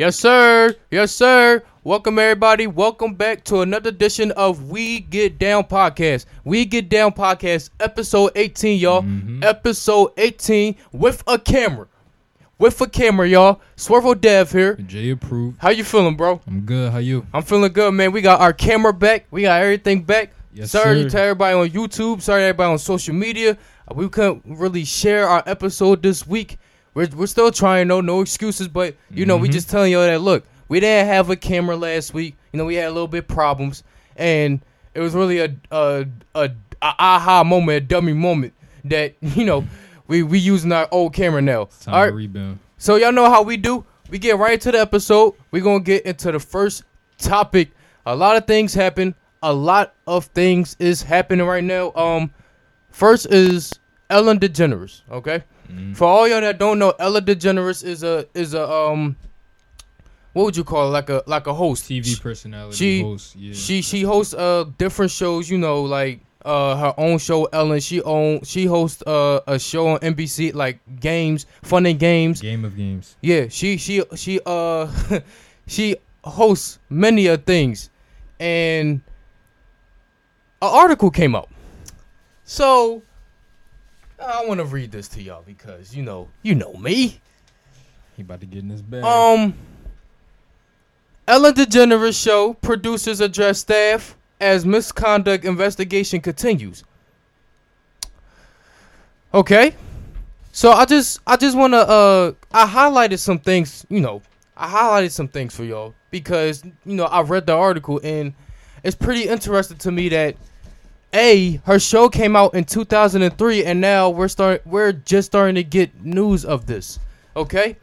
Yes, sir. Yes, sir. Welcome, everybody. Welcome back to another edition of We Get Down Podcast. We Get Down Podcast, episode 18, y'all. Mm-hmm. Episode 18 with a camera. With a camera, y'all. Swervo Dev here. Jay approved. How you feeling, bro? I'm good. How you? I'm feeling good, man. We got our camera back. We got everything back. Yes, sorry sir. to everybody on YouTube. Sorry to everybody on social media. We couldn't really share our episode this week. We're, we're still trying, no no excuses, but you know we Mhm. just telling y'all that look, we didn't have a camera last week. You know we had a little bit problems, and it was really a a a, a aha moment, a dummy moment that you know we we using our old camera now. Time All to rebound. so y'all know how we do. We get right into the episode. We're gonna get into the first topic. A lot of things happen. A lot of things is happening right now. Um, first is Ellen DeGeneres. Okay, Mhm. for all y'all that don't know, Ellen DeGeneres is a is a um, what would you call it? Like a like a host. TV personality she- host. Yeah. She she hosts uh different shows, you know, like uh her own show Ellen. She own she hosts uh a show on NBC like games, fun and games. Game of games. Yeah, she she she uh she hosts many of things, and an article came out. So I want to read this to y'all because you know you know me. He about to get in his bag. Um, Ellen DeGeneres show producers address staff as misconduct investigation continues. Okay, so I just I just want to uh I highlighted some things you know I highlighted some things for y'all because you know I read the article and it's pretty interesting to me that a her show came out in 2003 and now we're start we're just starting to get news of this. Okay.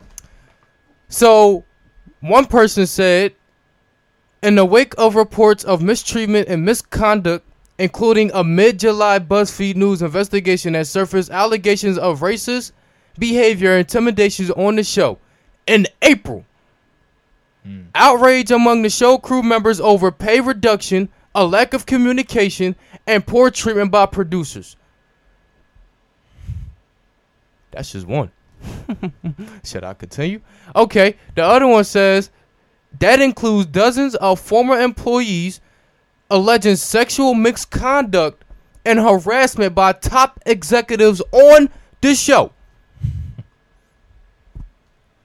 So, one person said, in the wake of reports of mistreatment and misconduct, including a mid July BuzzFeed News investigation that surfaced allegations of racist behavior and intimidations on the show. In April, Hmm. outrage among the show crew members over pay reduction, a lack of communication, and poor treatment by producers. That's just one. Should I continue? Okay, the other one says that includes dozens of former employees alleging sexual misconduct and harassment by top executives on the show.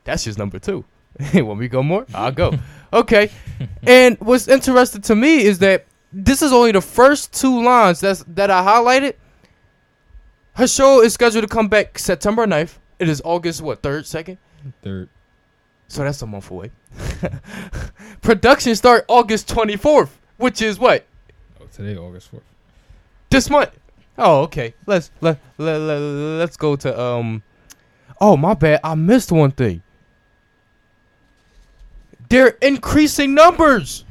That's just number two. Want me go more? I'll go. Okay. and what's interesting to me is that this is only the first two lines that's that I highlighted. Her show is scheduled to come back September 9th. It is August what third, second? Third. So that's a month away. Production start August 24th, which is what? Oh, today August fourth. This month. Oh, okay. Let's let, let, let let's go to um Oh, my bad. I missed one thing. They're increasing numbers.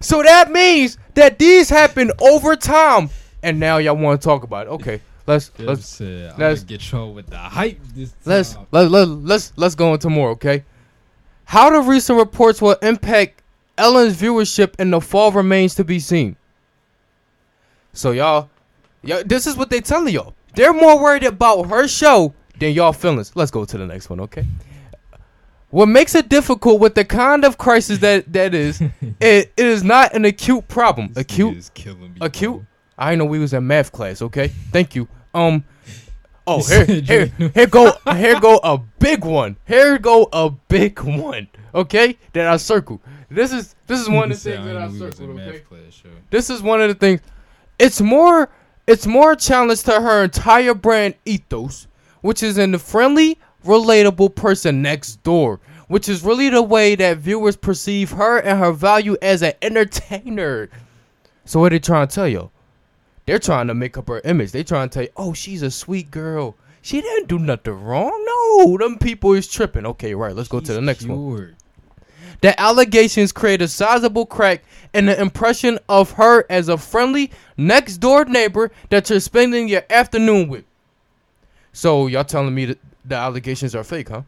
So that means that these happen over time and now y'all want to talk about it. Okay. Let's Let's let's get y'all with the hype. This let's let, let, let's let's go into more, okay? How the recent reports will impact Ellen's viewership in the fall remains to be seen. So y'all, y'all this is what they telling y'all. They're more worried about her show than y'all feelings. Let's go to the next one, okay? What makes it difficult with the kind of crisis that that is, it, it is not an acute problem. This acute is killing me. acute? bro. I know we was in math class. Okay, thank you. Um, oh here, here, here go, here go a big one. Here go a big one. Okay, that I circled. This is this is one of the things that I I circled. Okay, math class, yo. this is one of the things. It's more, it's more a challenge to her entire brand ethos, which is in the friendly, relatable person next door, which is really the way that viewers perceive her and her value as an entertainer. So what are they trying to tell you? They're trying to make up her image. They trying to tell you, oh, she's a sweet girl. She didn't do nothing wrong. No, them people is tripping. Okay, right. Let's go to the next one. The allegations create a sizable crack in the impression of her as a friendly next door neighbor that you're spending your afternoon with. So y'all telling me that the allegations are fake, huh?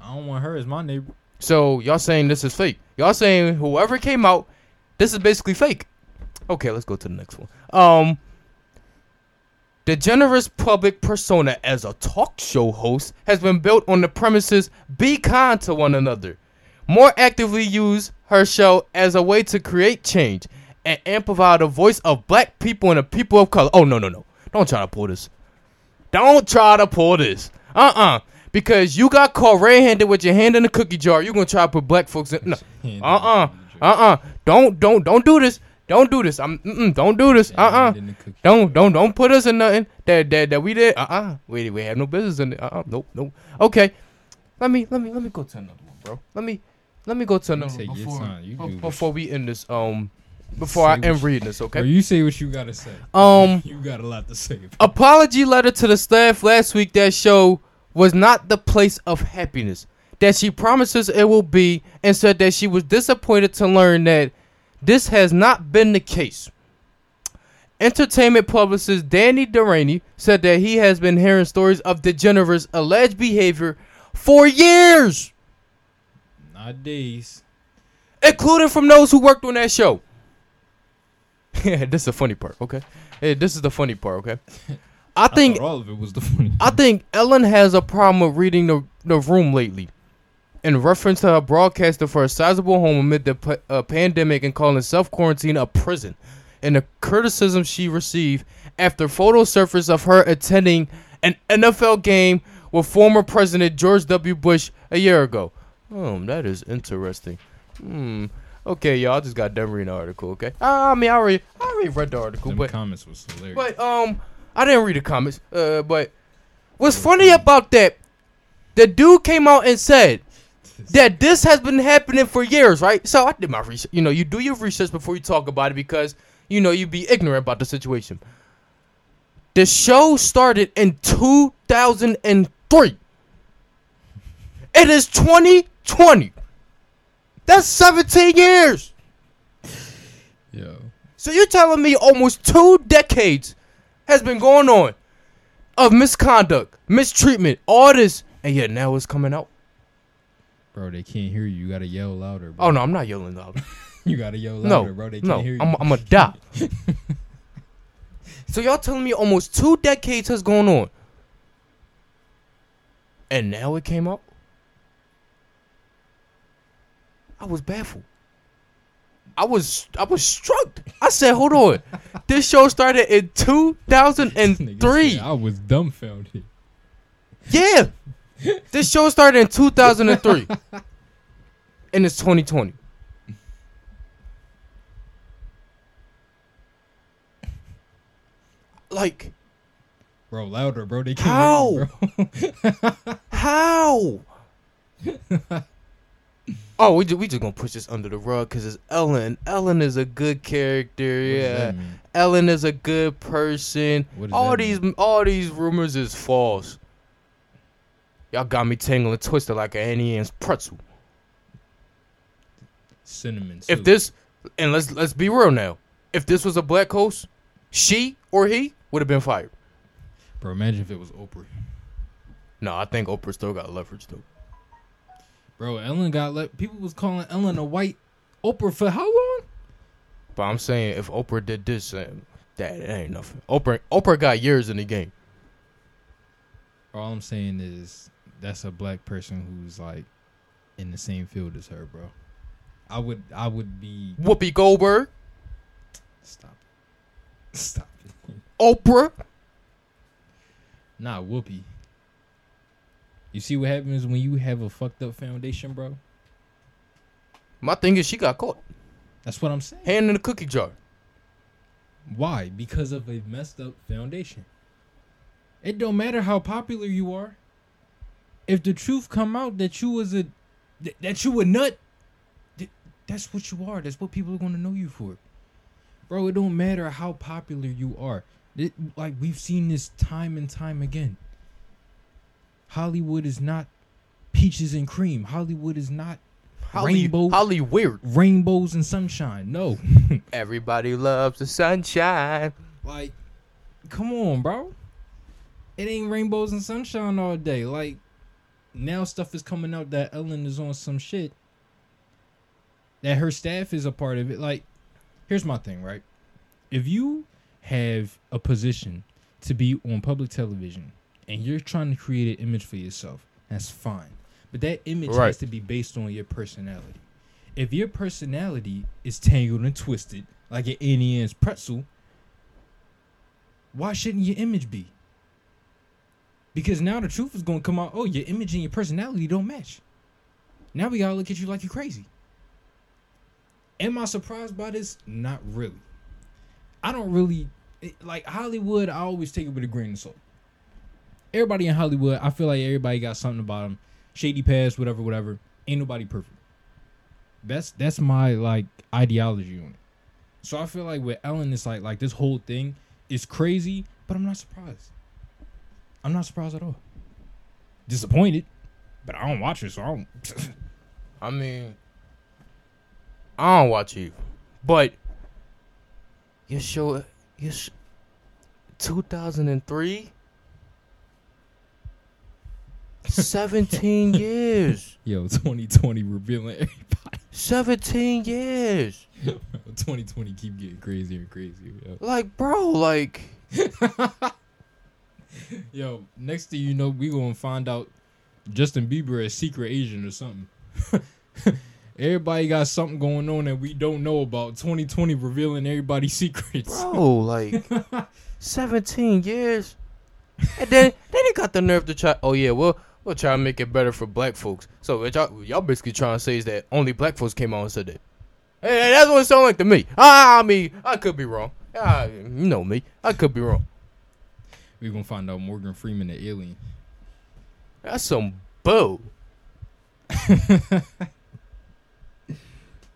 I don't want her as my neighbor. So y'all saying this is fake. Y'all saying whoever came out, this is basically fake. Okay, let's go to the next one. Um the generous public persona as a talk show host has been built on the premises be kind to one another. more actively use her show as a way to create change and amplify the voice of black people and the people of color. Oh no no no! Don't try to pull this. Don't try to pull this. Uh uh Because you got caught red-handed with your hand in the cookie jar. You're gonna try to put black folks in? No. Uh uh. Uh uh. Don't don't don't do this. Don't do this. I'm. Mm-mm, don't do this. Uh uh Don't don't don't put us in nothing that that, that we did. Uh uh We we have no business in it. Uh uh Nope nope. Okay. Let me let me let me go to another one, bro. Let me let me go to another one before. Before we end this. Um, before I end reading this. Bro, Okay. you say what you gotta say. Um. you got a lot to say. Apology letter to the staff last week that show was not the place of happiness that she promises it will be and said that she was disappointed to learn that this has not been the case. Entertainment publicist Danny Deraney said that he has been hearing stories of DeGeneres' alleged behavior for years, nowadays. including from those who worked on that show. Yeah, this is the funny part, okay? Hey, this is the funny part, okay? I I think thought all of it was the funny. I think Ellen has a problem with reading the, the room lately. In reference to her broadcaster for a sizable home amid the pa- uh, pandemic and calling self quarantine a prison, and the criticism she received after photos surfaced of her attending an NFL game with former President George W. Bush a year ago. Hmm, that is interesting. Hmm. Okay, y'all, I just got done reading the article. Okay, I mean, I already, I already read the article, Them but comments was hilarious. but um, I didn't read the comments. Uh, but what's funny about that? The dude came out and said that this has been happening for years, right? So I did my research. You know, you do your research before you talk about it because you know you'd be ignorant about the situation. The show started in 2003. It is 2020. That's 17 years. Yo, So you're telling me almost two decades has been going on of misconduct, mistreatment, all this, and yet now it's coming out. bro, they can't hear you. You gotta yell louder. Bro. Oh no, I'm not yelling loud. you gotta yell louder, No, louder, bro. They can't no, hear you. I'm I'm a die. so y'all telling me almost two decades has gone on, and now it came out. I was baffled. I was I was struck. I said, "Hold on, this show started in Nigga 2003." said, I was dumbfounded. Yeah. this show started in 2003. and it's 2020. Like, Bro, louder, bro. They can't How? hear bro. how? Oh, we just, we just gonna push this under the rug because it's Ellen. Ellen is a good character. Yeah. Ellen is a good person. All these mean? all these rumors is false. Y'all got me tangled and twisted like an Auntie Anne's pretzel. cinnamon. If this and let's let's be real now. If this was a black host, she or he would have been fired. bro, imagine if it was Oprah. No, I think Oprah still got leverage though. Bro, Ellen got let people was calling Ellen a white Oprah for how long? But I'm saying if Oprah did this, uh, that it ain't nothing. Oprah Oprah got years in the game. All I'm saying is that's a black person who's like in the same field as her, bro. I would I would be Whoopi Goldberg, stop. it. Stop it. Oprah. Not Whoopi. You see what happens when you have a fucked up foundation, bro? My thing is she got caught. That's what I'm saying. Hand in the cookie jar. Why? Because of a messed up foundation. It don't matter how popular you are. If the truth come out that you was a th- that you a nut, th- that's what you are. That's what people are gonna know you for. Bro, it don't matter how popular you are. It, like we've seen this time and time again. Hollywood is not peaches and cream. Hollywood is not Holly, Rainbow- Holly weird. rainbows and sunshine. No. Everybody loves the sunshine. Like, come on, bro. It ain't rainbows and sunshine all day. Like, now stuff is coming out that Ellen is on some shit. That her staff is a part of it. Like, here's my thing, right? If you have a position to be on public television and you're trying to create an image for yourself, that's fine. But that image Right. has to be based on your personality. If your personality is tangled and twisted like an Annie's pretzel, why shouldn't your image be? Because now the truth is going to come out. Oh, your image and your personality don't match. Now we gotta look at you like you're crazy. Am I surprised by this? Not really. I don't really it- like Hollywood. I always take it with a grain of salt. Everybody in Hollywood, I feel like everybody got something about them. Shady past, whatever, whatever. Ain't nobody perfect. That's that's my like ideology on it. So I feel like with Ellen, it's like like this whole thing is crazy, but I'm not surprised. I'm not surprised at all. Disappointed, but I don't watch it, so I don't. I mean, I don't watch you, but your show, your sh- 2003, 17 years, Yo, 2020 revealing everybody. 17 years. 2020 keep getting crazier and crazier. Yo. Like, bro, like, Yo, next thing you know, we gonna find out Justin Bieber is secret agent or something. Everybody got something going on that we don't know about. 2020 revealing everybody's secrets. bro, like, 17 years. And then, then they got the nerve to try. Oh yeah, we'll we'll try to make it better for black folks. So what y'all y'all basically trying to say is that only black folks came out and said that. Hey, that's what it sounded like to me. Ah, I mean, I could be wrong. Ah, you know me, I could be wrong. we gonna find out Morgan Freeman the alien. That's some bull.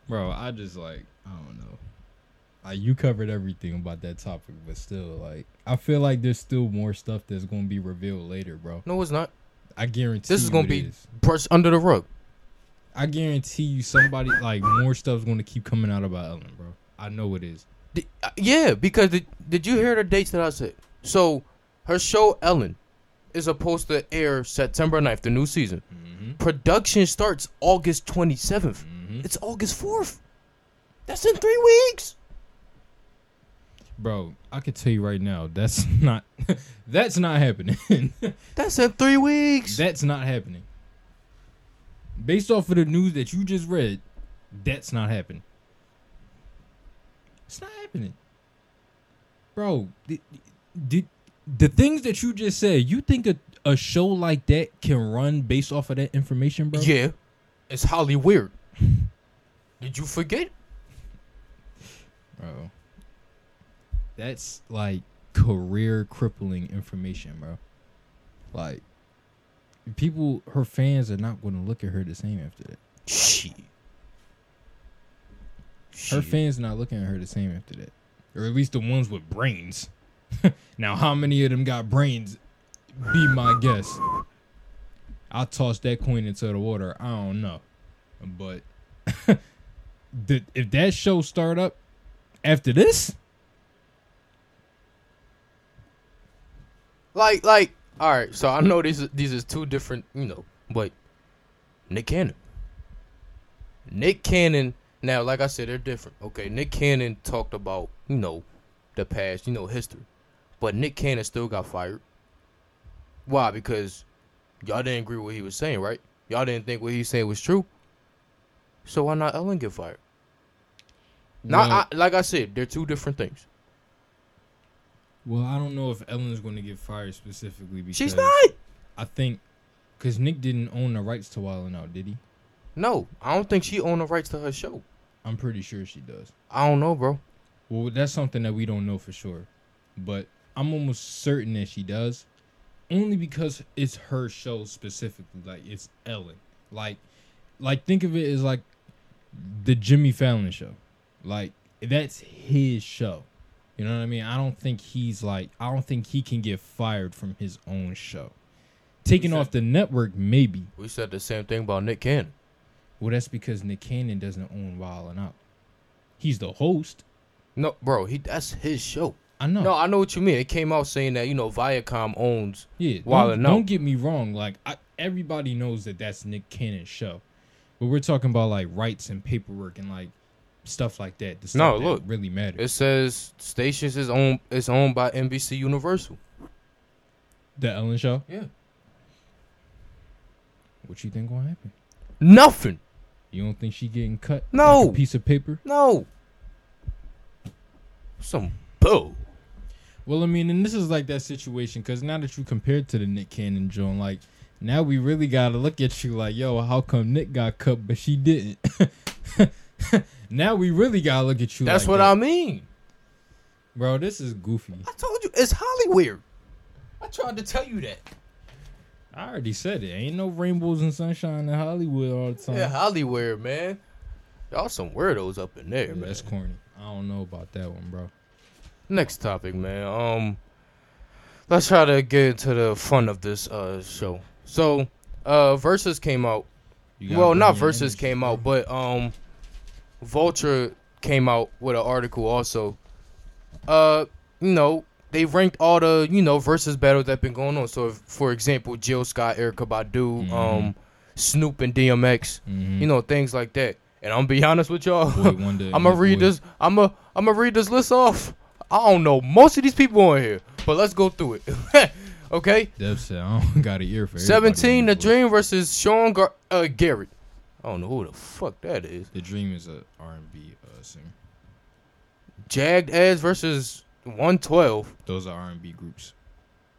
Bro, I just like I don't know. Like you covered everything about that topic, but still, like I feel like there's still more stuff that's gonna be revealed later, bro. No, it's not. I guarantee This is gonna be is. brushed under the rug. I guarantee you somebody like more stuff's gonna keep coming out about Ellen, bro. I know it is. Uh, yeah, because did, did you hear the dates that I said? So her show Ellen is supposed to air September 9th, the new season. Mm-hmm. Production starts August 27th. Mm-hmm. It's August 4th. That's in three weeks. Bro, I can tell you right now, that's not that's not happening. That's in three weeks. that's not happening. Based off of the news that you just read, that's not happening. It's not happening. Bro, the, did the things that you just said, you think a, a show like that can run based off of that information, bro? yeah, it's highly weird. Did you forget? Bro. That's like career crippling information, bro. Like people her fans are not gonna look at her the same after that. Shit. Her Shit. fans not looking at her the same after that. Or at least the ones with brains. now how many of them got brains? Be my guess. I'll toss that coin into the water. I don't know. But the, if that show start up after this, Like, like, all right. So I know these these is two different, you know, but Nick Cannon. Nick Cannon. Now, like I said, they're different. Okay, Nick Cannon talked about you know the past, you know, history, but Nick Cannon still got fired. Why? Because y'all didn't agree with what he was saying, right? Y'all didn't think what he said was true. So why not Ellen get fired? Now, I, like I said, they're two different things. Well, I don't know if Ellen's going to get fired specifically because She's not. I think because Nick didn't own the rights to Wild 'N Out, did he? No, I don't think she owned the rights to her show. I'm pretty sure she does. I don't know, bro. Well, that's something that we don't know for sure, but I'm almost certain that she does, only because it's her show specifically. Like it's Ellen. Like, like think of it as like the Jimmy Fallon show. Like that's his show. You know what I mean? I don't think he's like I don't think he can get fired from his own show. Taking said- off the network, maybe. We said the same thing about Nick Cannon. Well, that's because Nick Cannon doesn't own Wild 'N Out. He's the host. No, bro, he that's his show. I know. No, I know what you mean. It came out saying that you know Viacom owns. Yeah, Wild don't, 'N Out. don't get me wrong. Like I, everybody knows that that's Nick Cannon's show, but we're talking about like rights and paperwork and like stuff like that. The stuff No, that look, really matters. It says stations is owned is owned by NBC Universal. The Ellen Show. Yeah. What you think gonna happen? Nothing. You don't think she getting cut? No. like a piece of paper. No. Some bull. Well, I mean, and this is like that situation because now that you compared to the Nick Cannon joint, like now we really gotta look at you like, yo, how come Nick got cut but she didn't? now we really gotta look at you. That's like what that. I mean. bro. This is goofy. I told you it's Hollywood. I tried to tell you that. I already said it. Ain't no rainbows and sunshine in Hollywood all the time. Yeah, Hollywood, man. Y'all some weirdos up in there, Yeah, man. that's corny. I don't know about that one, bro. Next topic, man. Um, let's try to get into the fun of this uh show. So, uh, verses came out. Well, not verses energy, came bro. out, but um, Vulture came out with an article also. Uh, you know, they ranked all the you know versus battles that been going on. So, if, for example, Jill Scott, Erykah Badu, Mhm. um, Snoop and DMX, Mhm. you know, things like that. And I'm gonna be honest with y'all. Boy I'm gonna read boy- this. I'm gonna I'm gonna read this list off. I don't know most of these people on here, but let's go through it. okay. Dev said, I don't got an ear for Seventeen, The. Dream versus Sean Gar- uh, Garrett. I don't know who the fuck that is. The Dream is a R&B uh, singer. Jagged Edge versus 112. Those are R&B groups.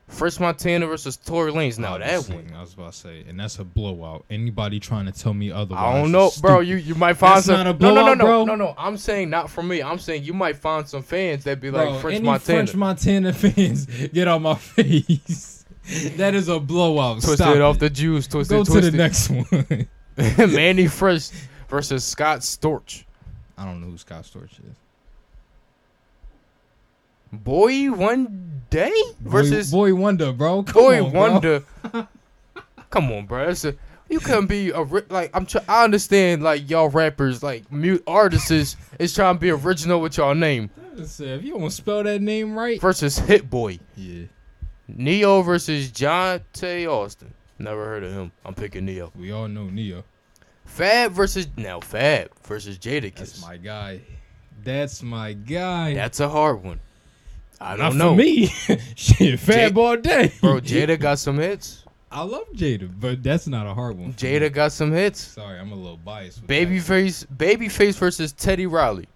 French Montana versus Tory Lanez. Now that saying- one. I was about to say, and that's a blowout. Anybody trying to tell me otherwise? I don't know, bro. You you might find That's some. not a no, no, no, no, bro. no, no. I'm saying not from me. I'm saying you might find some fans that be Bro, like French any Montana. French Montana fans get on my face. that is a blowout. twisted Stop off it. Off the Jews. Twisted, Go to the next one. Mannie Fresh versus Scott Storch. I don't know who Scott Storch is. Boi-1da versus Boy, Boy Wonder, bro. Come Boy on, bro. Wonder. Come on, bro. That's a, you couldn't be a like I'm. Try, I understand like y'all rappers like mute artists is, is trying to be original with y'all name Listen, If you don't spell that name right, versus Hit Boy. yeah, Ne-Yo versus John Tay Austin. Never heard of him. I'm picking Ne-Yo. we all know Ne-Yo. Fab versus now Fab versus Jadakiss. That's my guy. That's my guy. That's a hard one. I don't know. for me. Shit, Fab all day, Bro, Jada got some hits. I love Jada, but that's not a hard one. for me. Jada got some hits. Sorry, I'm a little biased. Babyface, Babyface versus Teddy Riley.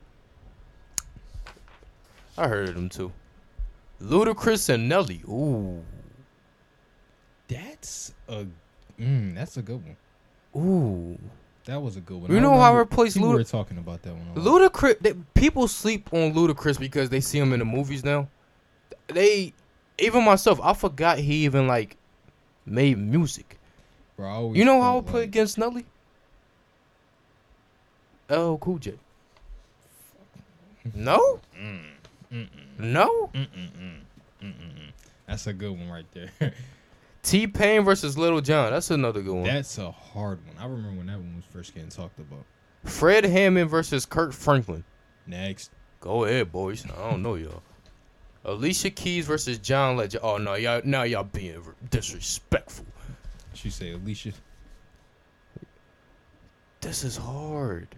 I heard of them too. Ludacris and Nelly. Ooh, That's a mm, that's a good one. ooh. That was a good one. You I know how I replaced people Luda- were talking about that one. Ludacris. They, people sleep on Ludacris because they see him in the movies now. They, even myself, I forgot he even like made music. Bro, You know how I felt would play like- against Nelly? Oh, Cool J. No, Mm, mm, no. mm, mm, mm, mm, mm, mm. That's a good one right there. T Pain versus Little John. That's another good one. That's a hard one. I remember when that one was first getting talked about. Fred Hammond versus Kirk Franklin. Next, Go ahead, boys. I don't know y'all. Alicia Keys versus John Legend. Oh no, y'all now y'all being disrespectful. she say Alicia. This is hard.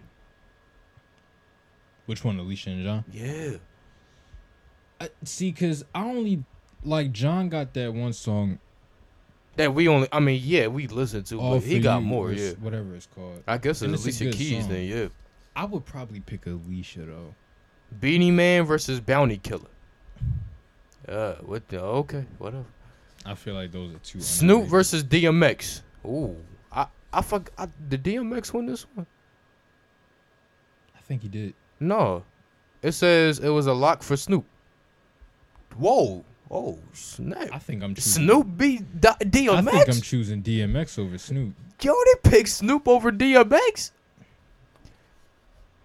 Which one, Alicia and John? Yeah. I, see, cause I only like John got that one song. That we only I mean, yeah, we listen to, All but he got You, more, yeah. whatever it's called. I guess And it's it's Alicia good Keys song. then, yeah. I would probably pick Alicia though. Beenie Man versus Bounty Killer. Uh, what the okay, whatever. I feel like those are two. Snoop versus DMX. Ooh. I I fuck I, did DMX win this one? I think he did. No. It says it was a lock for Snoop. Whoa. Oh, snap. I think I'm choosing Snoop beat I think I'm choosing DMX over Snoop. Yo, they picked Snoop over DMX?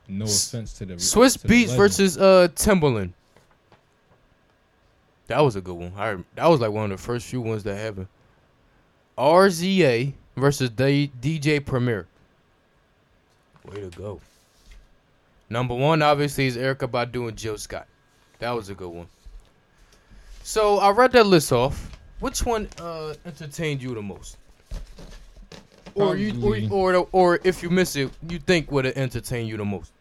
No S- offense to the Swiss to the Beats legend. versus uh Timbaland. That was a good one. I, that was like one of the first few ones that happened. RZA versus D- DJ Premier. Way to go. Number one, obviously, is Erykah Badu and Jill Scott. That was a good one. So I read that list off. Which one uh, entertained you the most? Or you, or, or or if you miss it, you think would have entertained you the most?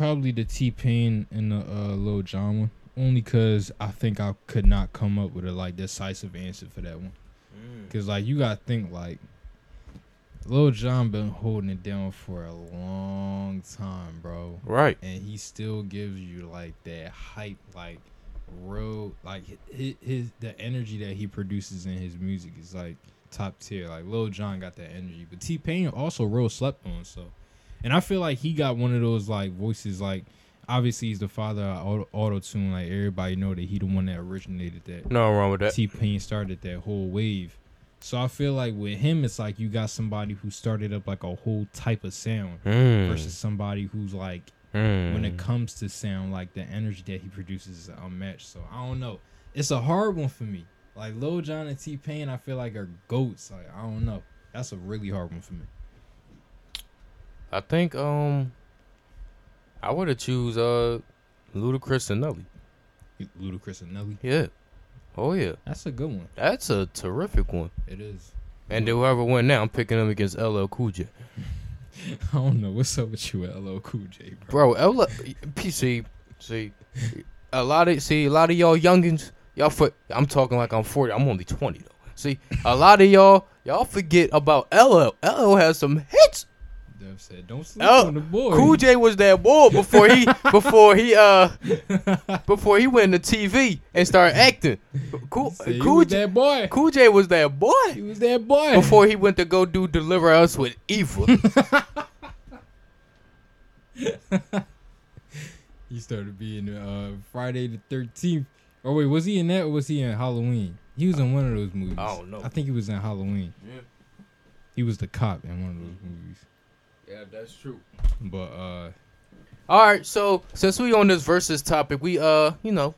probably the T Pain and the uh, Lil John one. Only cause I think I could not come up with a like decisive answer for that one. Cause like you gotta think like Lil Jon been holding it down for a long time, bro. Right. And he still gives you like that hype, like real, like his, his the energy that he produces in his music is like top tier. Like Lil Jon got that energy, but T Pain also real slept on. So, and I feel like he got one of those like voices. Like obviously he's the father of auto tune. Like everybody know that he the one that originated that. No wrong with that. T Pain started that whole wave. So I feel like with him, it's like you got somebody who started up like a whole type of sound Mm. versus somebody who's like Mm. when it comes to sound, like the energy that he produces is unmatched. So I don't know. It's a hard one for me. Like Lil Jon and T Pain, I feel like are goats. Like I don't know. That's a really hard one for me. I think um, I would have choose uh, Ludacris and Nelly. Ludacris and Nelly. Yeah. Oh yeah, That's a good one. that's a terrific one. It is. And whoever went now, I'm picking them against LL Cool J. I don't know what's up with you LL Cool J, bro. Bro, LL, PC, see, a lot of see a lot of y'all youngins, y'all for I'm talking like I'm 40. I'm only 20 though. See, a lot of y'all y'all forget about LL. LL has some hits. Said, "Don't sleep Oh, on the boy." Cool J was that boy before he before he uh before he went to TV and started acting. Cool Cool was J, that boy. Cool J was that boy He was that boy. before he went to go do Deliver Us with Evil. he started being uh, Friday the Thirteenth. Or wait, was he in that or was he in Halloween? He was in one of those movies. I don't know. I think he was in Halloween. Yeah. He was the cop in one of those movies. Yeah, that's true. But uh, All right, so since we on this versus topic, we uh, you know,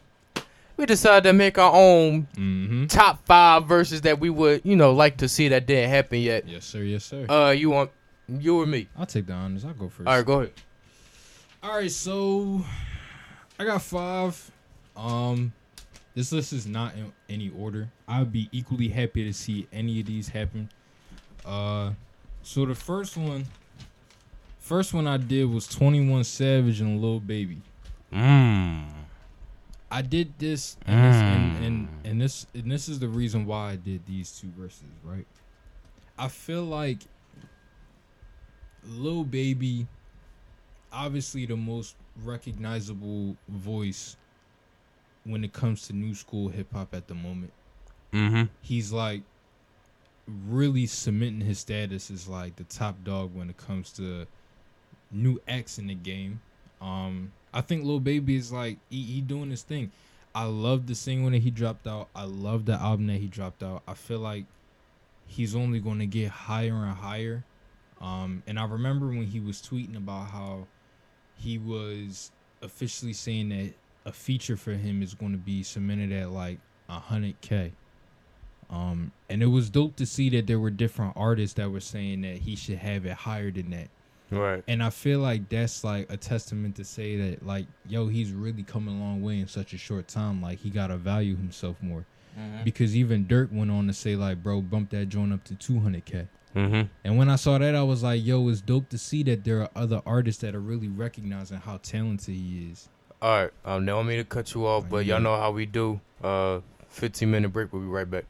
we decided to make our own mm-hmm. top five verses that we would, you know, like to see that didn't happen yet. yes sir, yes sir. Uh, you want you or me? I'll take the honors. I'll go first. All right, go ahead. All right, so I got five. Um, this list is not in any order. I'd be equally happy to see any of these happen. Uh, so the first one, first one I did was Twenty One Savage and Lil Baby. Mmm. I did this, and, this and, and and this and this is the reason why I did these two verses. Right, I feel like Lil Baby, obviously the most recognizable voice when it comes to new school hip hop at the moment. Mm-hmm. He's like really cementing his status as like the top dog when it comes to new acts in the game. Um, I think Lil Baby is like he, he doing his thing. I love the single that he dropped out. I love the album that he dropped out. I feel like he's only going to get higher and higher. Um, and I remember when he was tweeting about how he was officially saying that a feature for him is going to be cemented at like a hundred k. Um, and it was dope to see that there were different artists that were saying that he should have it higher than that. Right. And I feel like that's like a testament to say that like, yo, he's really come a long way in such a short time. Like he gotta value himself more. Because even Dirk went on to say like, bro, bump that joint up to 200k. Mm-hmm. And when I saw that, I was like, yo, it's dope to see that there are other artists that are really recognizing how talented he is. All right. Um, now I mean to cut you off, but y'all know how we do. Uh, 15 minute break. We'll be right back.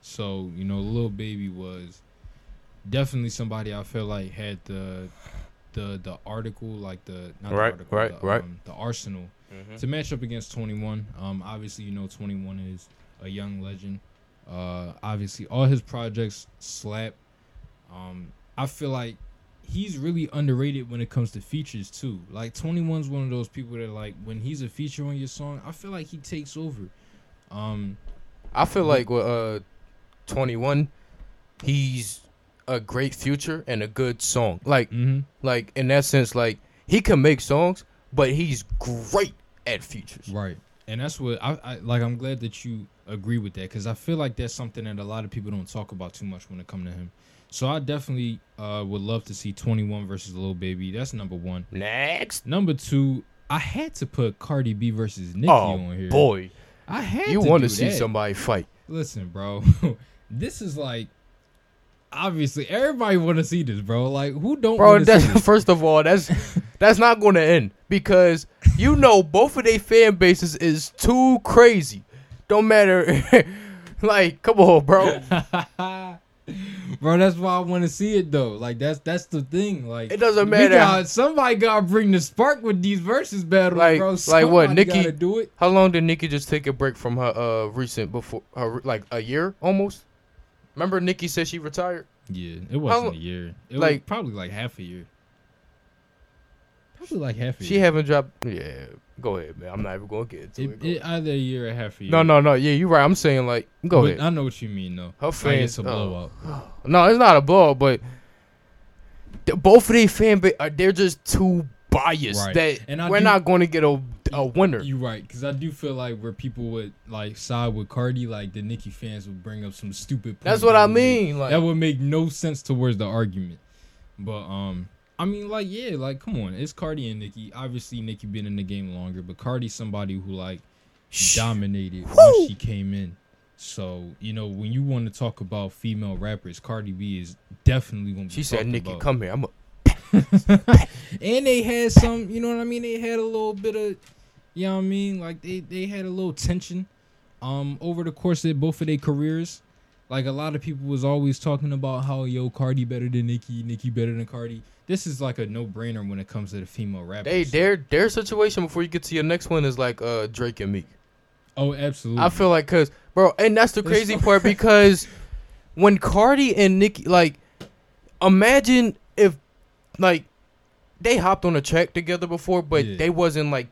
So you know, Lil Baby was definitely somebody I feel like had the the the article, like the not Right, the article, right, the, right. um, the arsenal Mm-hmm. to match up against Twenty One. Um, obviously, you know, Twenty One is a young legend. Uh, obviously, all his projects slap. Um, I feel like he's really underrated when it comes to features too. Like Twenty One's one of those people that like when he's a feature on your song, I feel like he takes over. Um, I feel like with uh 21, he's a great future and a good song. Like mhm. like in that sense, like he can make songs, but he's great at features. Right. And that's what I, I like. I'm glad that you agree with that because I feel like that's something that a lot of people don't talk about too much when it comes to him. So I definitely uh, would love to see 21 versus Lil Baby. That's number one. Next. Number two, I had to put Cardi B versus Nicki Oh on here. boy, I had you want to see that. somebody fight? Listen, bro. this is like obviously everybody want to see this, bro. Like who don't Bro, want see that's this? first of all, that's that's not going to end because you know both of their fan bases is too crazy. Don't matter. Like, come on, bro. bro, that's why I want to see it though. Like that's that's the thing. Like It doesn't matter. got- somebody gotta bring the spark with these verses battles, Like- bro. like what, Nikki do it. How long did Nikki just take a break from her uh recent before her like a year almost? Remember Nikki said she retired. Yeah, it wasn't How- a year. It like- was probably like half a year. Probably like half a She year. She haven't dropped. Yeah, go ahead, man. I'm not even gonna get into it. it, it, either a year or half a year. no, no, no. Yeah, you're right. I'm saying like, go But ahead. I know what you mean though. Her Like fans. it's a oh. blowout. No, it's not a blow, but both of these fan base, uh, they're just too biased Right. that And I we're do- not going to get a, a winner. You're right, because I do feel like where people would like side with Cardi, like the Nicki fans would bring up some stupid. That's what that I would make- mean. Like, that would make no sense towards the argument. But um, I mean, like, yeah, like, come on, it's Cardi and Nicki. Obviously, Nicki been in the game longer, but Cardi's somebody who like Shh. dominated Woo! once she came in. So you know, when you want to talk about female rappers, Cardi B is definitely gonna be. she said, "Nikki, about. come here. I'm a and they had some, you know what I mean? They had a little bit of, you know what I mean? Like they they had a little tension, um, over the course of both of their careers. Like a lot of people was always talking about how yo Cardi better than Nicki, Nicki better than Cardi. This is like a no brainer when it comes to the female rappers. They their their situation before you get to your next one is like uh Drake and Meek. oh, absolutely. I feel like cause bro, and that's the crazy part because when Cardi and Nicki like imagine if like they hopped on a track together before, but Yeah. they wasn't like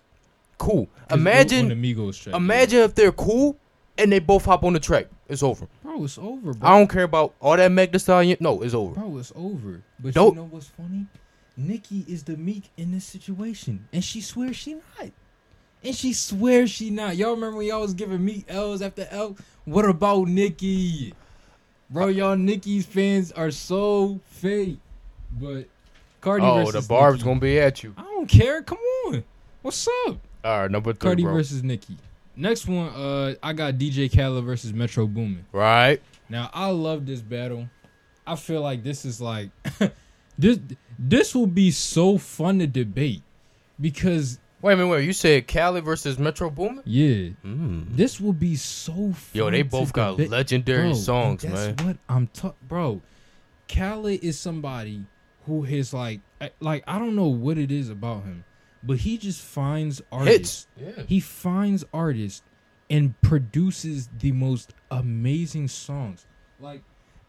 cool. Imagine on the Migos track, yeah. imagine if they're cool and they both hop on the track. It's over. bro, it's over, bro. I don't care about all that Meg Thee Stallion. No, it's over. Bro, it's over. But Don't- you know what's funny? Nikki is the meek in this situation, and she swears she not. And she swears she not. Y'all remember when y'all was giving me L's after L? What about Nikki? Bro, uh, y'all Nikki's fans are so fake. But Cardi oh, the barb's Nicki. gonna be at you. I don't care. Come on. What's up? All right, number three, Cardi bro. versus Nikki. Next one, uh, I got DJ Khaled versus Metro Boomin. right. Now I love this battle. I feel like this is like this this will be so fun to debate because Wait a minute, wait. You said Cali versus Metro Boomin? yeah, Mm. this will be so fun. Yo, they both got debate. legendary Bro, songs, man. that's what I'm talking, bro. Khaled is somebody who has like like I don't know what it is about him, but he just finds artists. Hits. Yeah. He finds artists and produces the most amazing songs. Like,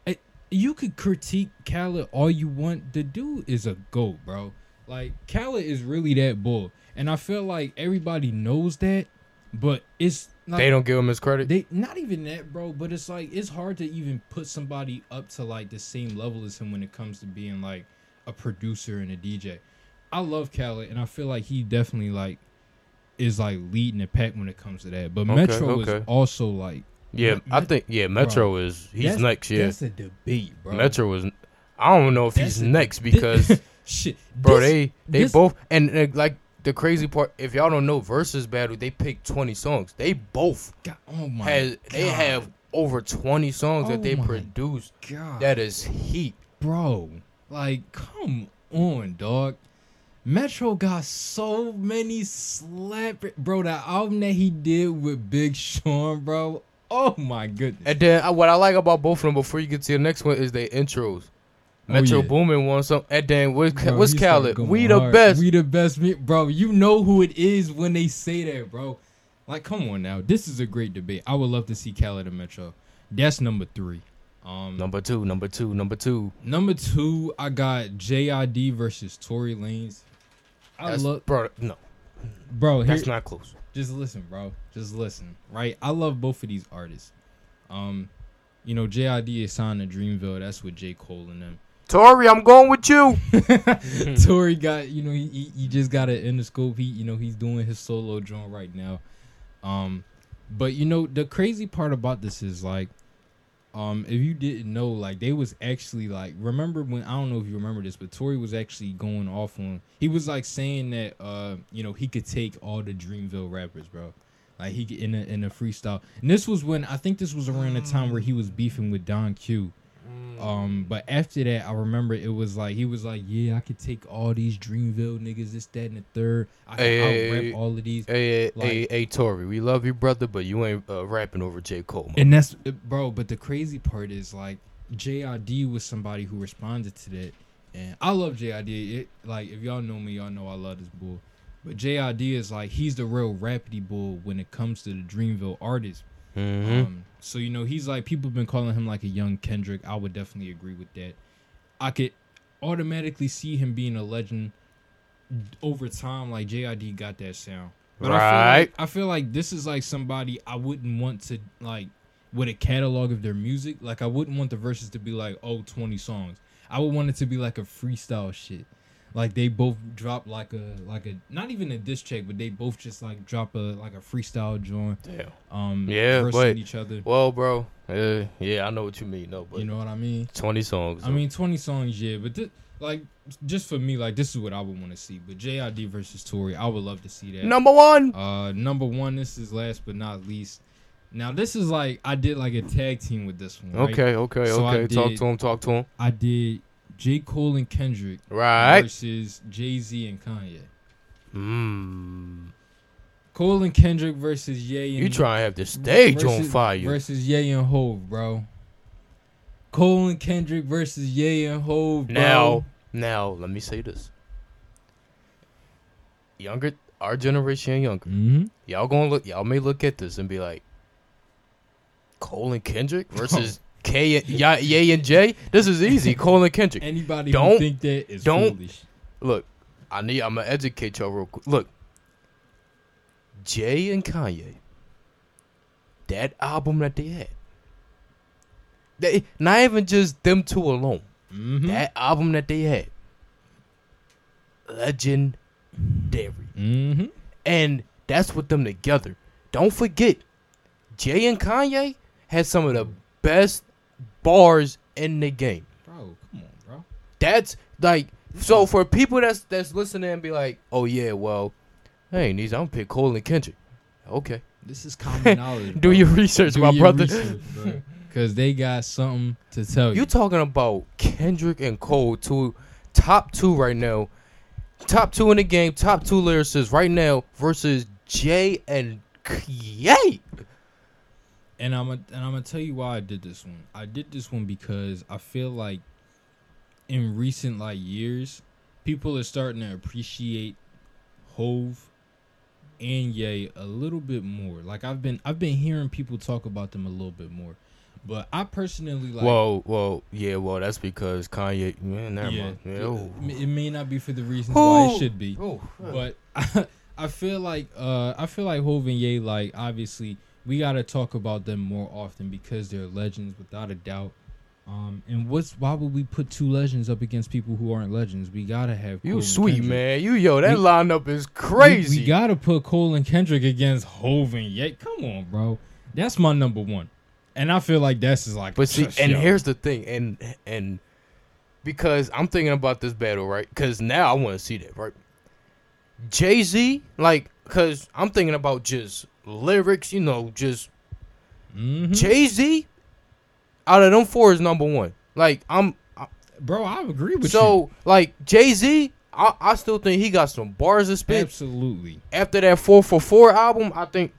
eh, you could critique Khaled all you want. The dude is a goat, bro. Like, Khaled is really that bull, and I feel like everybody knows that, but it's like, They don't give him his credit. they not even that, bro. But it's like it's hard to even put somebody up to like the same level as him when it comes to being like a producer and a DJ. I love Khaled, and I feel like he definitely like is like leading the pack when it comes to that. But Okay, Metro is also like yeah, Me- I think yeah, Metro is he's next. Yeah, That's a debate, bro. Metro is. I don't know if That's he's a- next because shit, bro, this- they they this- both and, and like the crazy part. If y'all don't know versus battle, they picked twenty songs. They both God, oh my has they have over twenty songs Oh that they produced. God. That is heat. bro. Like, come on, dog. Metro got so many slap, bro. That album that he did with Big Sean, bro. Oh my goodness. And then uh, what I like about both of them before you get to the next one is their intros. Metro Oh, yeah. Boomin won some. And then what's, Bro, what's Khaled? We the hard. best. We the best, me- bro. You know who it is when they say that, bro. Like, come on now. This is a great debate. I would love to see Khaled and Metro. That's number three. Um, Number two, number two, number two. number two, I got JID versus Tory Lanez. I That's, love, bro. No, bro. Here, that's not close. just listen, bro. Just listen, right? I love both of these artists. Um, you know, JID is signed to Dreamville. That's with J. Cole and them. Tori, I'm going with you. Tory got, you know, he, he, he just got it in the scope. He, you know, he's doing his solo joint right now. Um, but you know, the crazy part about this is like, um, if you didn't know, like they was actually like, remember when I don't know if you remember this, but Tory was actually going off on. He was like saying that, uh, you know, he could take all the Dreamville rappers, bro. Like he in a in a freestyle, and this was when I think this was around the time where he was beefing with Don Q. Um, but after that, I remember it was like he was like, "Yeah, I could take all these Dreamville niggas, this, that, and the third. I can Hey, out rap hey. all of these." Hey, hey, Like- hey, hey, Tori, we love you, brother, but you ain't uh, rapping over J. Cole. man. And that's bro. But the crazy part is like JID was somebody who responded to that, and I love JID. It like if y'all know me, y'all know I love this bull. But JID is like he's the real rapidy bull when it comes to the Dreamville artists. Mhm. Um, so you know he's like people have been calling him like a young Kendrick. I would definitely agree with that. I could automatically see him being a legend over time. Like JID got that sound. But I feel like I feel like this is like somebody I wouldn't want to like with a catalog of their music. Like I wouldn't want the verses to be like oh 20 songs. I would want it to be like a freestyle shit. Like they both drop like a like a not even a diss check, but they both just like drop a like a freestyle joint. Damn. Um Yeah, but- each other. Well, bro, uh, yeah, I know what you mean, no, but You know what I mean? 20 songs. I mean, 20 songs, yeah, but like, just for me, like, this is what I would want to see. But JID versus Tory, I would love to see that. number one. Uh, number one, this is last but not least. Now, this is like, I did like a tag team with this one. Right? Okay, okay, So okay. Talk to him. Talk to him. I did J. Cole and Kendrick Right. versus Jay Z and Kanye. Hmm. Cole and Kendrick versus Ye and You trying to have the stage on fire? versus Ye and Hove, bro. Cole and Kendrick versus Ye and Hove, bro. Now, now, let me say this. Younger, our generation and younger, hmm y'all gonna look, y'all may look at this and be like, Cole and Kendrick versus K and Ye and J. This is easy. Cole and Kendrick. Anybody Don't- think that is don't- foolish. Look, I need. I'm gonna educate y'all real quick. Look, Jay and Kanye. That album that they had. They not even just them two alone. Mm-hmm. That album that they had. Legendary. mm-hmm. And that's with them together. Don't forget, Jay and Kanye had some of the best bars in the game. Bro, come on, bro. That's like so for people that's that's listening and be like, oh yeah, well, hey, these I'm pick Cole and Kendrick. Okay, This is common knowledge. do your research, Do my your brother. research, bro. Cause they got something to tell you. You talking about Kendrick and Cole, two top two right now, top two in the game, top two lyricists right now versus Jay and Ye. And I'm a, and I'm gonna tell you why I did this one. I did this one because I feel like in recent like years, people are starting to appreciate Hove and Ye a little bit more. Like I've been I've been hearing people talk about them a little bit more. But I personally like Whoa, whoa, yeah, well, that's because Kanye. Man, never yeah, mind. Yeah, it, it may not be for the reasons why it should be. Ooh. But I, I feel like uh I feel like Hov and Ye like obviously we gotta talk about them more often because they're legends without a doubt. Um and what's why would we put two legends up against people who aren't legends? We gotta have You sweet man. You yo, that We- lineup is crazy. We, gotta put Cole and Kendrick against Hov and Ye. Come on, bro. That's my number one. And I feel like that's is like but see, and yo. here's the thing, and and because I'm thinking about this battle, right? Because now I want to see that, right? Jay Z, like, because I'm thinking about just lyrics, you know, just Mhm. Jay Z. Out of them four is number one. Like I'm bro, I agree with you. so like Jay Z. I, I still think he got some bars to spit. Absolutely. after that 4 for 4 album, I think.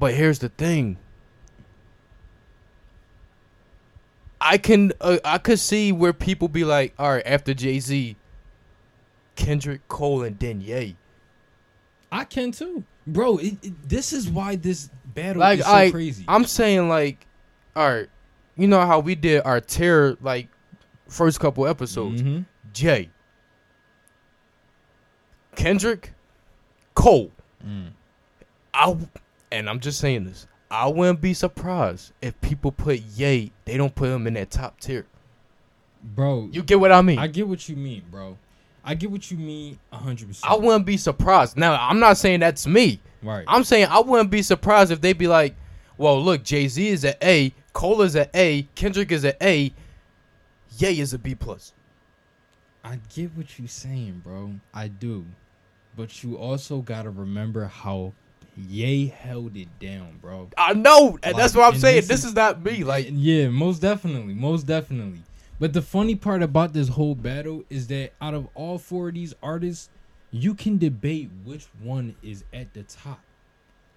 But here's the thing. I can uh, I could see where people be like, all right, after Jay Z, Kendrick Cole and Ye. I can too, bro. It, it- this is why this battle Like is so I, crazy. I'm saying like, all right, you know how we did our terror like first couple episodes. Mhm. Jay, Kendrick, Cole. Mm. I and I'm just saying this. I wouldn't be surprised if people put Ye. They don't put him in that top tier. bro. You get what I mean? I, get what you mean, bro. I get what you mean, hundred percent. I wouldn't be surprised. Now I'm not saying that's me. Right. I'm saying I wouldn't be surprised if they'd be like, "Well, look, Jay Z is at A, Cole is at A, Kendrick is at A, Ye is a B plus." I get what you're saying, bro. I do, but you also gotta remember how Ye held it down, bro. I know, and that's what I'm saying. this This is- is not me. Like, yeah, most definitely, most definitely. But the funny part about this whole battle is that out of all four of these artists, you can debate which one is at the top.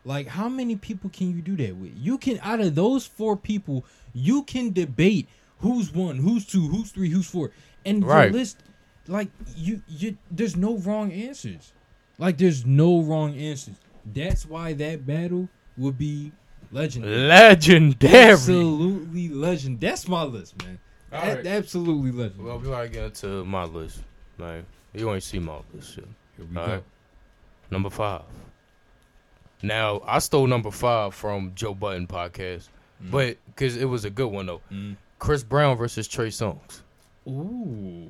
Like, how many people can you do that with? You can, out of those four people, you can debate who's one, who's two, who's three, who's four, and Right. your list. Like, you, you, there's no wrong answers. Like, there's no wrong answers. That's why that battle would be legendary. Legendary. Absolutely legend. That's my list, man. A- Absolutely legend. Well, we gotta get to my list, man. You ain't see my list yet. Here we All go. right. Number five. Now I stole number five from Joe Budden podcast, Mm. but because it was a good one though. Mm. Chris Brown versus Trey Songz. Ooh.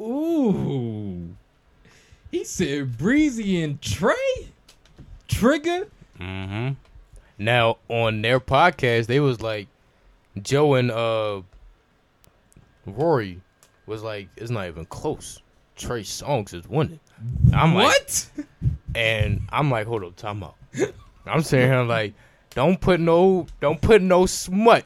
Ooh. He said Breezy and Trey? Trigger? Mm-hmm. Now on their podcast, they was like Joe and uh Rory was like, it's not even close. Trey Songz is winning. I'm like, what? and I'm like, hold up, time out. I'm saying here like, don't put no, don't put no smut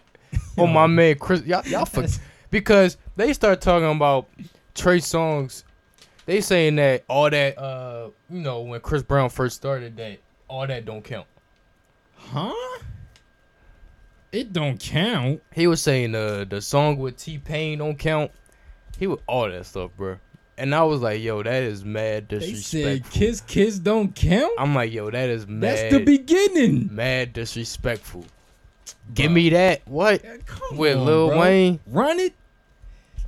on my man Chris. Y'all, y'all fuck, because they start talking about Trey Songz. They saying that all that, uh, you know, when Chris Brown first started, that all that don't count. huh? It don't count. He was saying the the song with T Pain don't count. He was all that stuff, bro. And I was like, yo, that is mad disrespectful. They said Kiss Kiss don't count? I'm like, yo, that is mad. That's the beginning. mad disrespectful. Give Bro. me that. What? Yeah, With on, Lil bro. Wayne? Run it.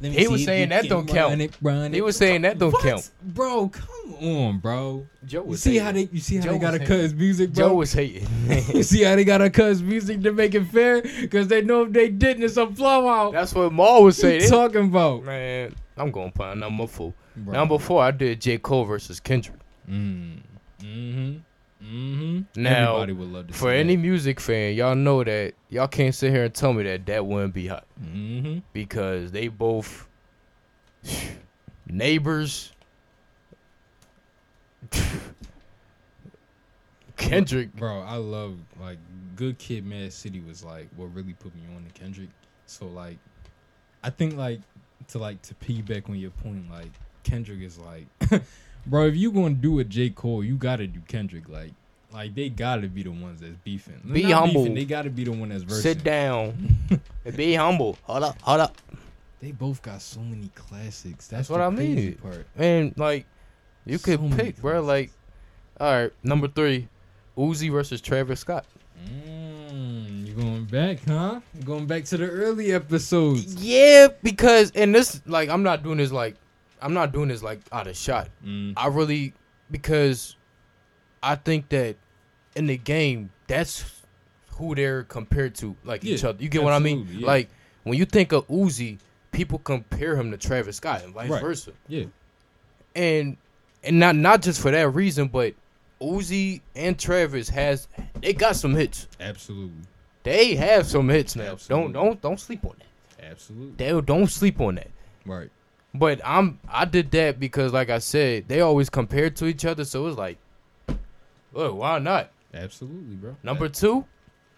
Let me He see was saying that don't count. Run it, run He it. was saying that don't What? count. Bro, come on, bro. Joe You was see hating. how they you see how Joe they gotta was cut hating. his music, bro? Joe was hating. you see how they gotta cut his music to make it fair? Because they know if they didn't, it's a blowout. That's what Mal was What you saying. talking about? Man, I'm going to find number four. Bro. Number four, I did J. Cole versus Kendrick. Mm. Mm-hmm. Mm-hmm. Now, Everybody would love to For any music fan, y'all know that y'all can't sit here and tell me that that wouldn't be hot. Mm-hmm. because they both neighbors. Kendrick, Bro, I love like Good Kid, Mad City was like what really put me on to Kendrick. So like, I think like to like to piggyback on your point, like Kendrick is like, bro, if you gonna do a J Cole, you gotta do Kendrick. Like, like they gotta be the ones that's beefing. Be Not humble. Beefing, they gotta be the one that's versing. sit down be humble. Hold up, hold up. They both got so many classics. That's, That's the what I mean. Part. And like, you So could pick, bro. Like, all right, number three, Uzi versus Travis Scott. Mm, you going back, huh? Going back to the early episodes. Yeah, because and this like I'm not doing this like I'm not doing this like out of shot. Mm. I really because I think that in the game that's who they're compared to, like each other. You get what I mean? yeah. Like when you think of Uzi, people compare him to Travis Scott and vice Right. versa. Yeah. And and not not just for that reason, but Uzi and Travis has they got some hits. Absolutely. They have some hits now. Absolutely. Don't don't don't sleep on that. Absolutely. They don't sleep on that. Right. But I'm I did that because like I said, they always compared to each other, so it's like, look, why not? Absolutely, bro. Number two,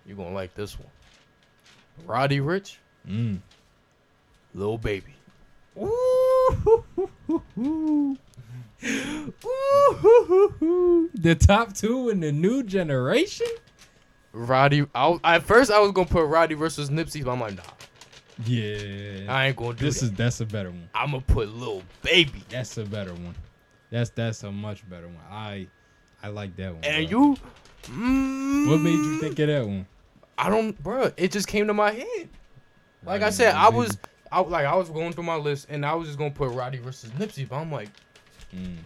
you're gonna like this one. Roddy Ricch, Mm. Lil Baby. Ooh. Ooh. The top two in the new generation? Roddy, I, at first I was gonna put Roddy versus Nipsey, but I'm like, nah, Yeah. I ain't gonna do this that. is that's a better one. I'm gonna put Lil Baby. That's a better one. That's that's a much better one. I I like that one. And bro. you, mm, What made you think of that one? I don't, bro. It just came to my head. Like I said, I Baby. was, I like I was going through my list, and I was just gonna put Roddy versus Nipsey, but I'm like, Mm,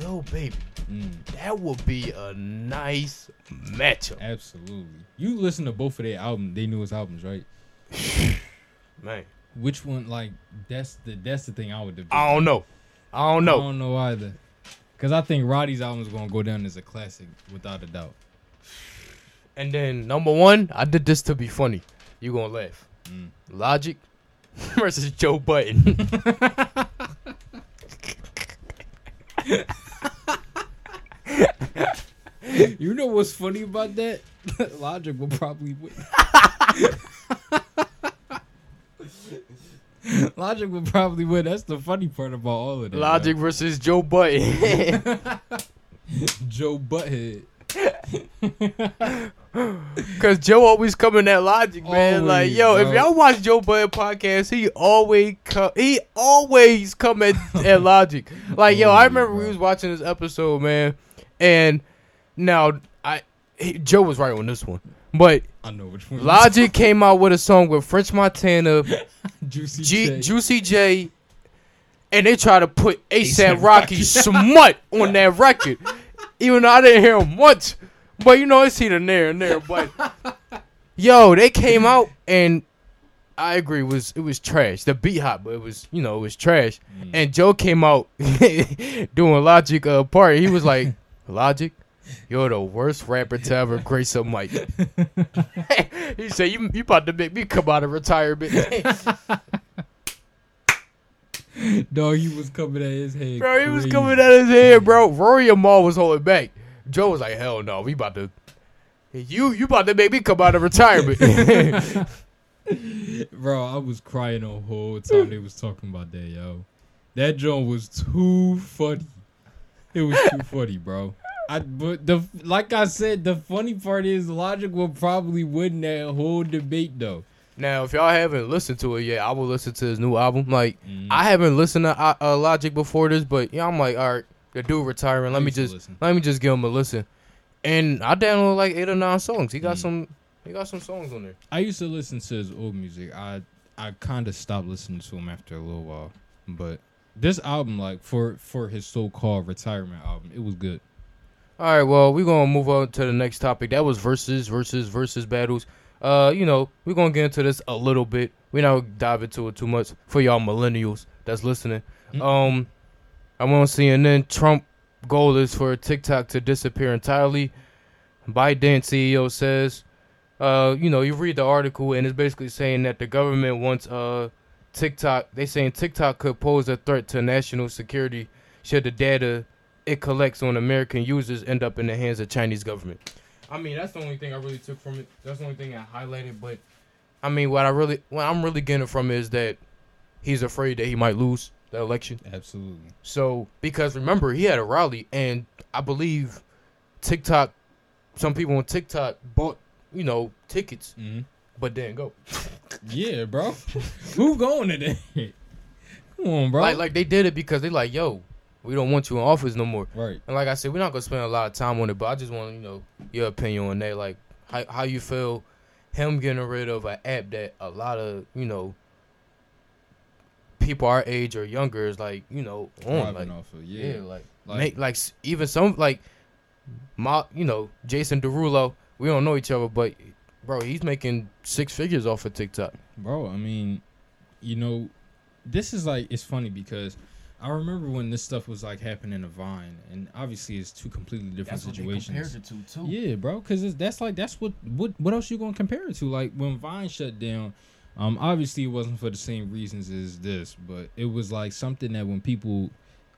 Lil Baby. mm, That would be a nice matchup, absolutely. You listen to both of their albums, they newest albums, right? man. Which one? Like that's the that's the thing I would debate. I don't know. I don't know. I don't know either. Cause I think Roddy's album is gonna go down as a classic without a doubt. And then number one, I did this to be funny. You gonna laugh? Mm. Logic versus Joe Budden. You know what's funny about that? Logic will probably win. Logic would probably win. That's the funny part about all of that. Logic versus Joe Budden. Joe Butthead. Cause Joe always coming at Logic, man. like, Always, yo, if y'all watch Joe Budden podcast, he always come. He always come at, at Logic. Like, yo, I remember we was watching this episode, man, and now I he, Joe was right on this one, but I know which one. Logic came out with a song with French Montana, Juicy G, J. Juicy J, and they try to put ASAP Rocky smut on that record. Even though I didn't hear him once. But you know, it's here and there and there. But yo, they came out and I agree, it was it was trash. The beat hot, but it was you know, it was trash. Mm. And Joe came out doing Logic uh part. He was like, Logic, you're the worst rapper to ever grace a mic. he said, You you about to make me come out of retirement. Dog, he was coming at his head. Bro, he was coming at his head, bro. Rory Amal was holding back. Joe was like, "Hell no, we about to, you you about to make me come out of retirement." Bro, I was crying the whole time they was talking about that, yo. That joint was too funny. It was too funny, bro. I but the like I said, the funny part is Logic will probably win that whole debate though. now, if y'all haven't listened to it yet, I will listen to his new album. Like, Mhm. I haven't listened to uh, uh, Logic before this, but yeah, I'm like, all right, the dude retiring. Let me just listen. let me just give him a listen. And I downloaded like eight or nine songs. He got Mm. some, he got some songs on there. I used to listen to his old music. I I kind of stopped listening to him after a little while, but this album, like for for his so called retirement album, it was good. All right, well, we're gonna move on to the next topic. That was versus versus versus battles. Uh, you know, we're gonna get into this a little bit. We're not gonna dive into it too much for y'all millennials that's listening. Mm. Um, I'm on CNN. Trump goal is for TikTok to disappear entirely. ByteDance CEO says, uh, you know, you read the article and it's basically saying that the government wants uh TikTok. They saying TikTok could pose a threat to national security should the data it collects on American users end up in the hands of Chinese government. I mean, that's the only thing I really took from it. That's the only thing I highlighted. But I mean, what I really, what I'm really getting from is that he's afraid that he might lose the election. Absolutely. So because remember, he had a rally, and I believe TikTok, some people on TikTok bought, you know, tickets, hmm but didn't go. Yeah, bro. Who going to that? Come on, bro. Like, like they did it because they like, yo, we don't want you in office no more. right. And like I said, we're not gonna spend a lot of time on it, but I just want you know your opinion on that. Like how how you feel him getting rid of an app that a lot of you know people our age or younger is like you know on like of yeah, yeah. like Like- make like even some like my you know Jason Derulo. We don't know each other, but bro, he's making six figures off of TikTok. Bro, I mean, you know, this is like it's funny because I remember when this stuff was like happening to Vine, and obviously it's two completely different situations. it to too. Yeah, bro, because that's like that's what what what else you gonna compare it to? Like when Vine shut down, um, obviously it wasn't for the same reasons as this, but it was like something that when people,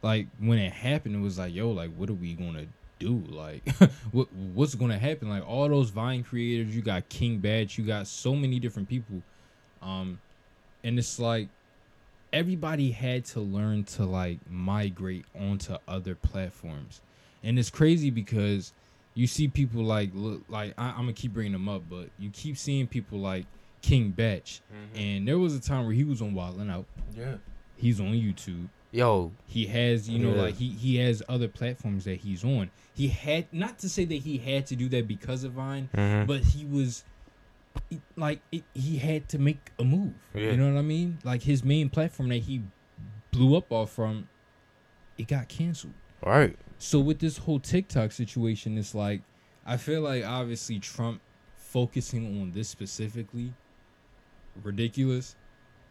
like when it happened, it was like, yo, like what are we gonna do? Like, what what's gonna happen? Like all those Vine creators, you got King Bach, you got so many different people, um, and it's like everybody had to learn to like migrate onto other platforms, and it's crazy because you see people like look like I, I'm gonna keep bringing them up, but you keep seeing people like King Bach, mm-hmm. and there was a time where he was on Wild 'N Out. Yeah. He's on YouTube. Yo, He has, you know, Yeah. like he he has other platforms that he's on. He had not to say that he had to do that because of Vine, mm-hmm. but he was it- like it, he had to make a move. Yeah. You know what I mean? Like his main platform that he blew up off from, it got canceled. all right. So with this whole TikTok situation, it's like I feel like obviously Trump focusing on this specifically ridiculous.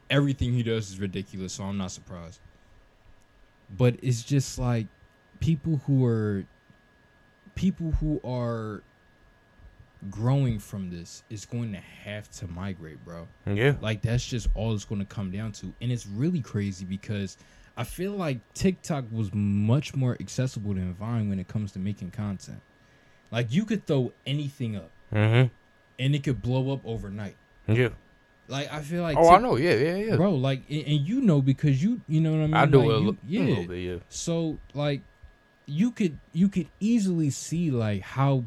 Everything he does is ridiculous, so I'm not surprised. But it's just like people who are people who are growing from this is going to have to migrate, bro. Yeah. Like that's just all it's going to come down to, and it's really crazy because I feel like TikTok was much more accessible than Vine when it comes to making content. Like you could throw anything up, Mm-hmm. and it could blow up overnight. Yeah. Like I feel like oh, I know. Yeah, yeah, yeah. bro. Like and, and you know because you you know what I mean. I do Like, a, you- li- a little bit. Yeah. So like you could you could easily see like how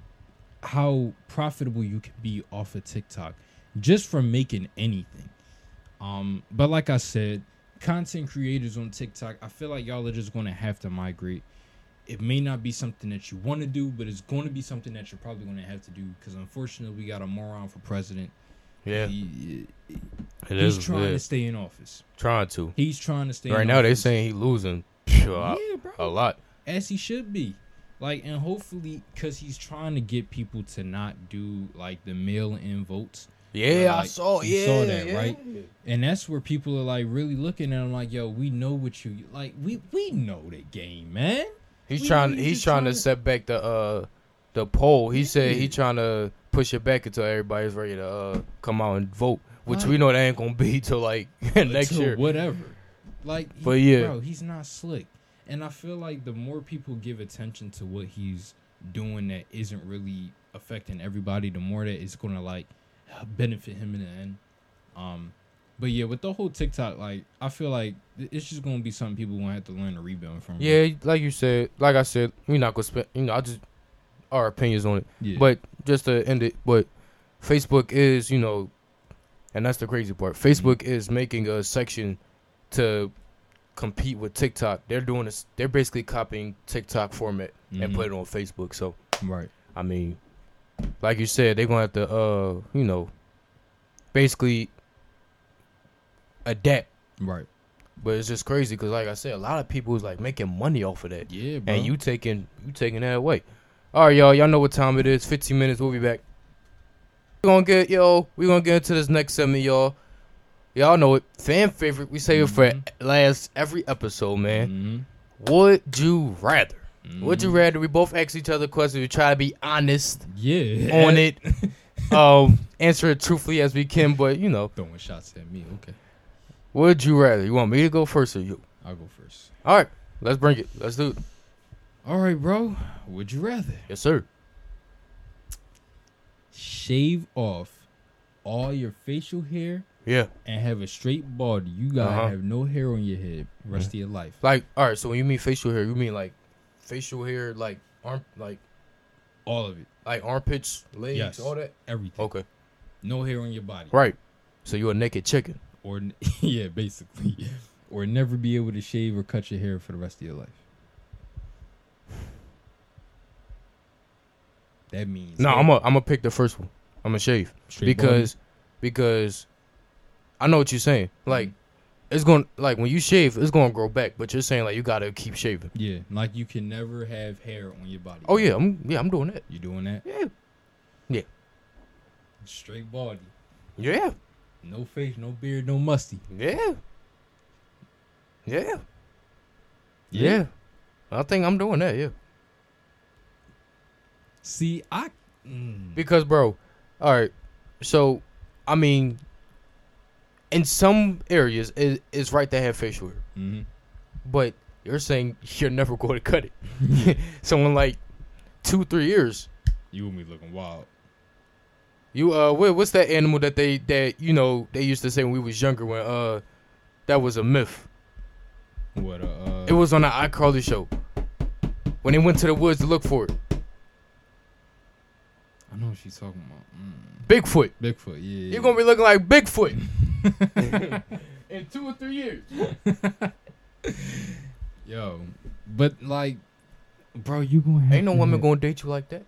how profitable you could be off of TikTok just from making anything. Um but like I said, content creators on TikTok, I feel like y'all are just going to have to migrate. It may not be something that you want to do, but it's going to be something that you're probably going to have to do because unfortunately we got a moron for president. Yeah. He- It he's is. trying yeah. to stay in office. Trying to. He's trying to stay Right now, they're saying he losing phew, yeah, bro a lot. as he should be. Like, and hopefully, because he's trying to get people to not do like the mail-in votes, Yeah, I saw. you Yeah, saw that, yeah. right? and that's where people are like really looking at him like, "Yo, we know what you like. We we know the game, man." He's We- trying. we He's just trying to tryna- set back the uh the poll. He said he trying to push it back until everybody's ready to uh come out and vote, which we know that ain't gonna be till like next year. whatever. Like, But yeah. bro, he's not slick, and I feel like the more people give attention to what he's doing that isn't really affecting everybody, the more that it's gonna like benefit him in the end. Um, but yeah, with the whole TikTok, like I feel like it's just gonna be something people gonna have to learn to rebound from. Yeah, like you said, like I said, we're not gonna spend. You know, I just our opinions on it. yeah. But just to end it, but Facebook is, you know, and that's the crazy part. Facebook is making a section to compete with TikTok. They're doing this. They're basically copying TikTok format and Mhm. put it on Facebook. So right, I mean, like you said, they're gonna have to, uh, you know, basically adapt. right, But it's just crazy because, like I said, a lot of people is like making money off of that, yeah, bro. and you taking you taking that away. All right, y'all. Y'all know what time it is. 15 minutes. We'll be back. We gonna get yo. We gonna get into this next segment, y'all. Y'all know it. Fan favorite. We save it for Mhm. last every episode, man. Mhm. Would you rather? Would you Mhm. rather? We both ask each other questions. We try to be honest Yeah, on it. um, answer it truthfully as we can, but you know, Throwing shots at me. Okay, would you rather? You want me to go first or you? I'll go first. All right, let's bring it. Let's do it. All right, bro. Would you rather Yes, sir. shave off all your facial hair Yeah. and have a straight body? You gotta Uh-huh. have no hair on your head rest of your life. Like, all right. So when you mean facial hair, you mean like facial hair, like arm, like All of it, like armpits, legs, Yes. all that. everything. Okay. No hair on your body. Right. So you're a naked chicken. Or yeah, basically, or never be able to shave or cut your hair for the rest of your life. That means No, hair- I'm a I'm gonna pick the first one. I'm gonna shave straight body. because because I know what you're saying. Like Mhm. it's going to like when you shave, it's gonna grow back. But you're saying like you gotta keep shaving. yeah, like you can never have hair on your body. Oh yeah, I'm yeah I'm doing that. you doing that? Yeah, yeah. Straight body, Yeah. no face, no beard, no musty. Yeah. Yeah. Yeah. I think I'm doing that, yeah. See, I. Mm, Because bro, all right. So, I mean in some areas it, it's right to have facial hair. mhm. But you're saying you're never going to cut it. so in like 2 3 years, You and me looking wild. you uh what, what's that animal that they that you know they used to say when we was younger when uh that was a myth. What? Uh, uh, It was on the iCarly show. When they went to the woods to look for it. I know what she's talking about. Mm. Bigfoot. Bigfoot. Yeah. You're gonna be looking like Bigfoot in two or three years. Yo, but like, bro, you gonna have Ain't no woman have- gonna date you like that.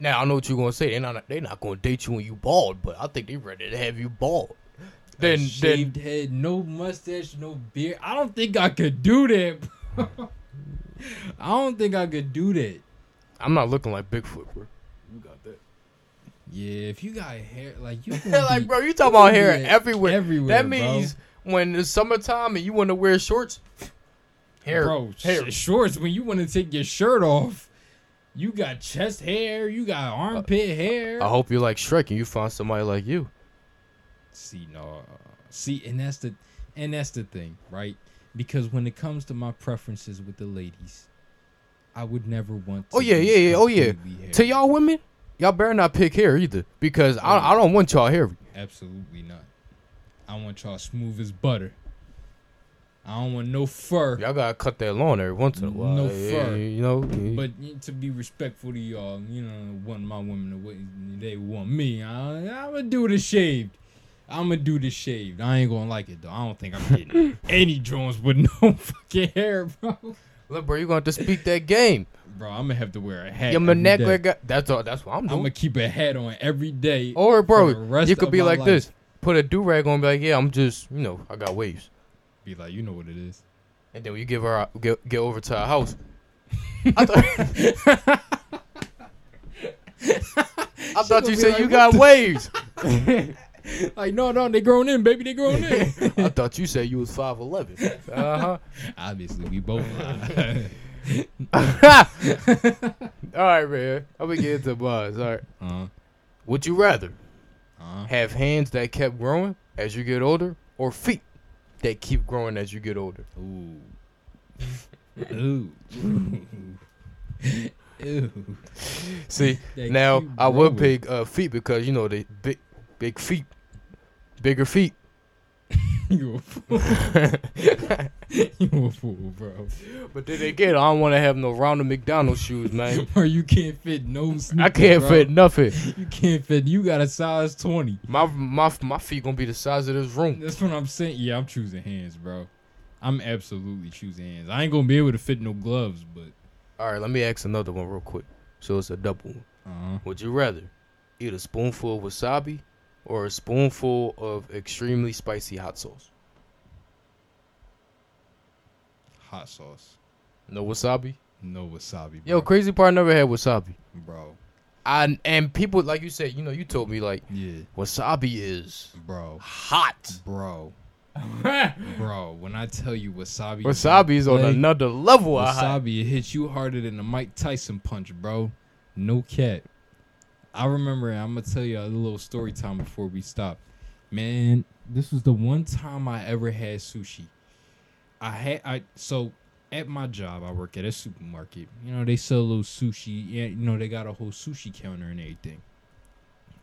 Now I know what you're gonna say. They not they not gonna date you when you bald, but I think they ready to have you bald. a Then then shaved head, no mustache, no beard. I don't think I could do that. bro. I don't think I could do that. I'm not looking like Bigfoot, bro. You got that. Yeah, if you got hair, like you, like, bro, you talk about hair everywhere. everywhere, That means when it's summertime and you want to wear shorts, hair, bro, hair. sh- shorts. When you want to take your shirt off, you got chest hair, you got armpit hair. I hope you like Shrek and you find somebody like you. See, no, uh, see, and that's the, and that's the thing, right? Because when it comes to my preferences with the ladies, I would never want. To Oh, yeah, yeah, yeah, oh, yeah. hairy. To y'all women, y'all better not pick hair either because I, I don't want y'all hairy. Absolutely not. I want y'all smooth as butter. I don't want no fur. Y'all gotta cut that lawn every once in a while. No Yeah, fur. You know. But to be respectful to y'all, you know, want my women they want me. I, I'm gonna do the shaved. I'm gonna do the shaved. I ain't gonna like it though. I don't think I'm getting any drones with no fucking hair, bro. Look, bro, you're gonna have to speak that game. Bro, I'm gonna have to wear a hat. Your monocular guy. That's all. That's what I'm I'm gonna keep a hat on every day. or, bro, you could be like life. this. Put a do rag on. Be like, yeah, I'm just, you know, I got waves. Be like, you know what it is. And then you give her uh, get, get over to our house. I thought, I thought you said like, you got the-" waves. Like, no, no, they grown in, baby. They grown in. I thought you said you was five eleven. Uh huh. Obviously, we both lie. All right, man. I'm gonna get into buzz. All right. uh, Would you rather uh, have hands that kept growing as you get older, or feet that keep growing as you get older? ooh. Ooh. Ooh. See, That now I would pick uh, feet because you know they big, big feet, bigger feet. you a fool. you a fool, bro. But then again, I don't want to have no Ronald McDonald shoes, man. Or you can't fit no sneakers, I can't bro. fit nothing. You can't fit. You got a size 20. My my my feet gonna be the size of this room. That's what I'm saying. Yeah, I'm choosing hands, bro. I'm absolutely choosing hands. I ain't gonna be able to fit no gloves, but All right, let me ask another one real quick. So it's a double one. uh Would you rather eat a spoonful of wasabi or a spoonful of extremely spicy hot sauce? hot sauce. No wasabi. No wasabi, bro. Yo, crazy part, I never had wasabi. bro. I and people like you said, you know, you told me like Yeah, wasabi is bro. hot. Bro. Bro, when I tell you wasabi, Wasabi is on Like, another level. of hot. Wasabi it hits you harder than a Mike Tyson punch, bro. No cat. I remember. I'm gonna tell you a little story time before we stop. Man, this was the one time I ever had sushi. I had I so at my job I work at a supermarket. You know they sell a little sushi. Yeah, you know they got a whole sushi counter and everything.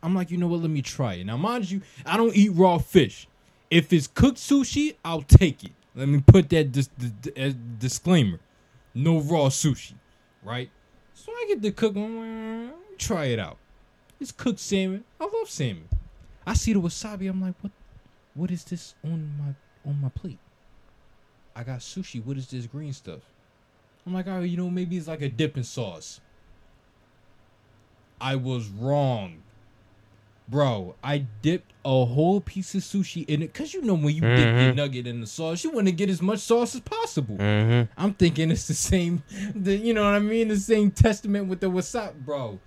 I'm like, you know what? Let me try it. Now, mind you, I don't eat raw fish. If it's cooked sushi, I'll take it. Let me put that dis- as uh, disclaimer: no raw sushi, right? So I get the cook. I'm like, "Let me try it out. It's cooked salmon. I love salmon. I see the wasabi. I'm like, what? What is this on my on my plate? I got sushi. What is this green stuff? I'm like, oh, you know, maybe it's like a dipping sauce. I was wrong. Bro, I dipped a whole piece of sushi in it. Cause you know when you dip your Mhm. nugget in the sauce, you want to get as much sauce as possible. Mm-hmm. I'm thinking it's the same, the, you know what I mean? The same testament with the wasabi, bro.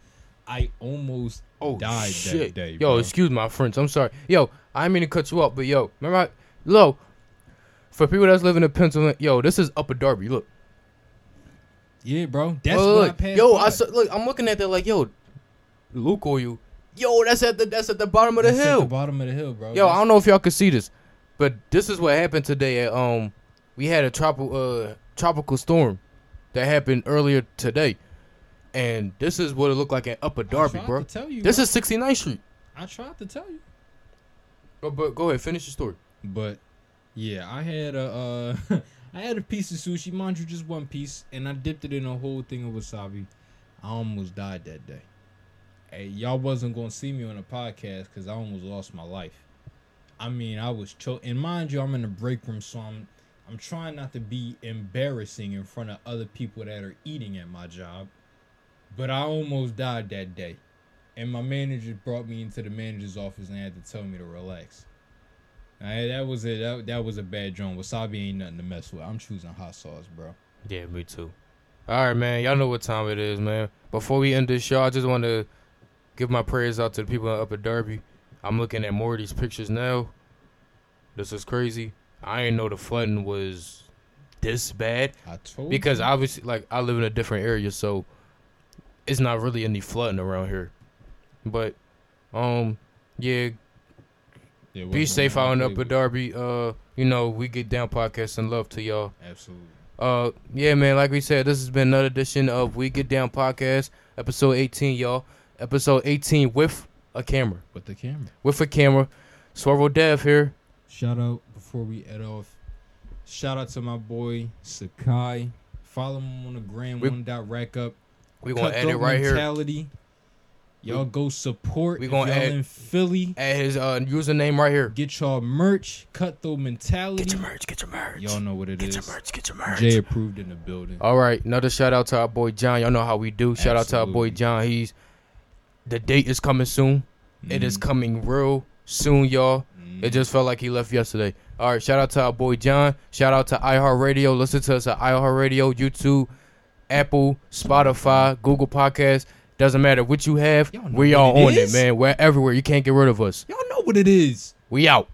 I almost Oh died shit! that day. yo, bro. excuse my French. I'm sorry. Yo, I mean to cut you up, but yo, remember, I, lo, for people that's living in Pennsylvania, yo, this is Upper Darby. Look, yeah, bro. That's Look, what I passed. Yo, by. I saw, look, I'm looking at that like, yo, Luke or you. Yo, that's at the that's at the bottom of the That's at hill. the bottom of the hill, bro. Yo, I don't know if y'all can see this, but this is what happened today. At um, we had a tropical uh tropical storm that happened earlier today, and this is what it looked like at Upper I Darby, tried bro. To tell you, This bro. is 69th Street. I tried to tell you. But, but go ahead, finish your story. But yeah, I had a uh, I had a piece of sushi, mind you, just one piece, and I dipped it in a whole thing of wasabi. I almost died that day. Hey, y'all wasn't gonna see me on a podcast because I almost lost my life. I mean, I was choking. And mind you, I'm in the break room, so I'm I'm trying not to be embarrassing in front of other people that are eating at my job. But I almost died that day. And my manager brought me into the manager's office and had to tell me to relax. Alright, that was it. That, that was a bad joint. Wasabi ain't nothing to mess with. I'm choosing hot sauce, bro. Yeah, me too. All right, man. Y'all know what time it is, man. Before we end this show, I just want to give my prayers out to the people in Upper Darby. I'm looking at more of these pictures now. This is crazy. I didn't know the flooding was this bad I told because you. obviously, like, I live in a different area, so it's not really any flooding around here. But, um, yeah, There be safe out in Upper Darby. Uh, you know, we get down podcast and love to y'all. Absolutely. Uh, yeah, man. Like we said, this has been another edition of We Get Down podcast, episode 18, y'all. Episode 18 with a camera, With the camera. with a camera. Swervo Dev here. Shout out before we head off. Shout out to my boy Sakai. Follow him on the gram. We- one dot rack up. We gonna add it right here. mentality. Y'all go support. we gonna y'all add- in Philly. Add his uh, username right here. Get y'all merch. Cutthroat mentality. Get your merch. Get your merch. Y'all know what it is. Get your merch. Get your merch. Jay approved in the building. All right, another shout out to our boy John. Y'all know how we do. Shout out to our boy John. He's the date is coming soon. It is Mhm. coming real soon, y'all. It Mhm. just felt like he left yesterday. All right, shout out to our boy John. Shout out to iHeartRadio. Listen to us at iHeartRadio, YouTube, Apple, Spotify, Google Podcasts. Doesn't matter what you have. We all on it, man. We're everywhere. You can't get rid of us. Y'all know what it is. We out.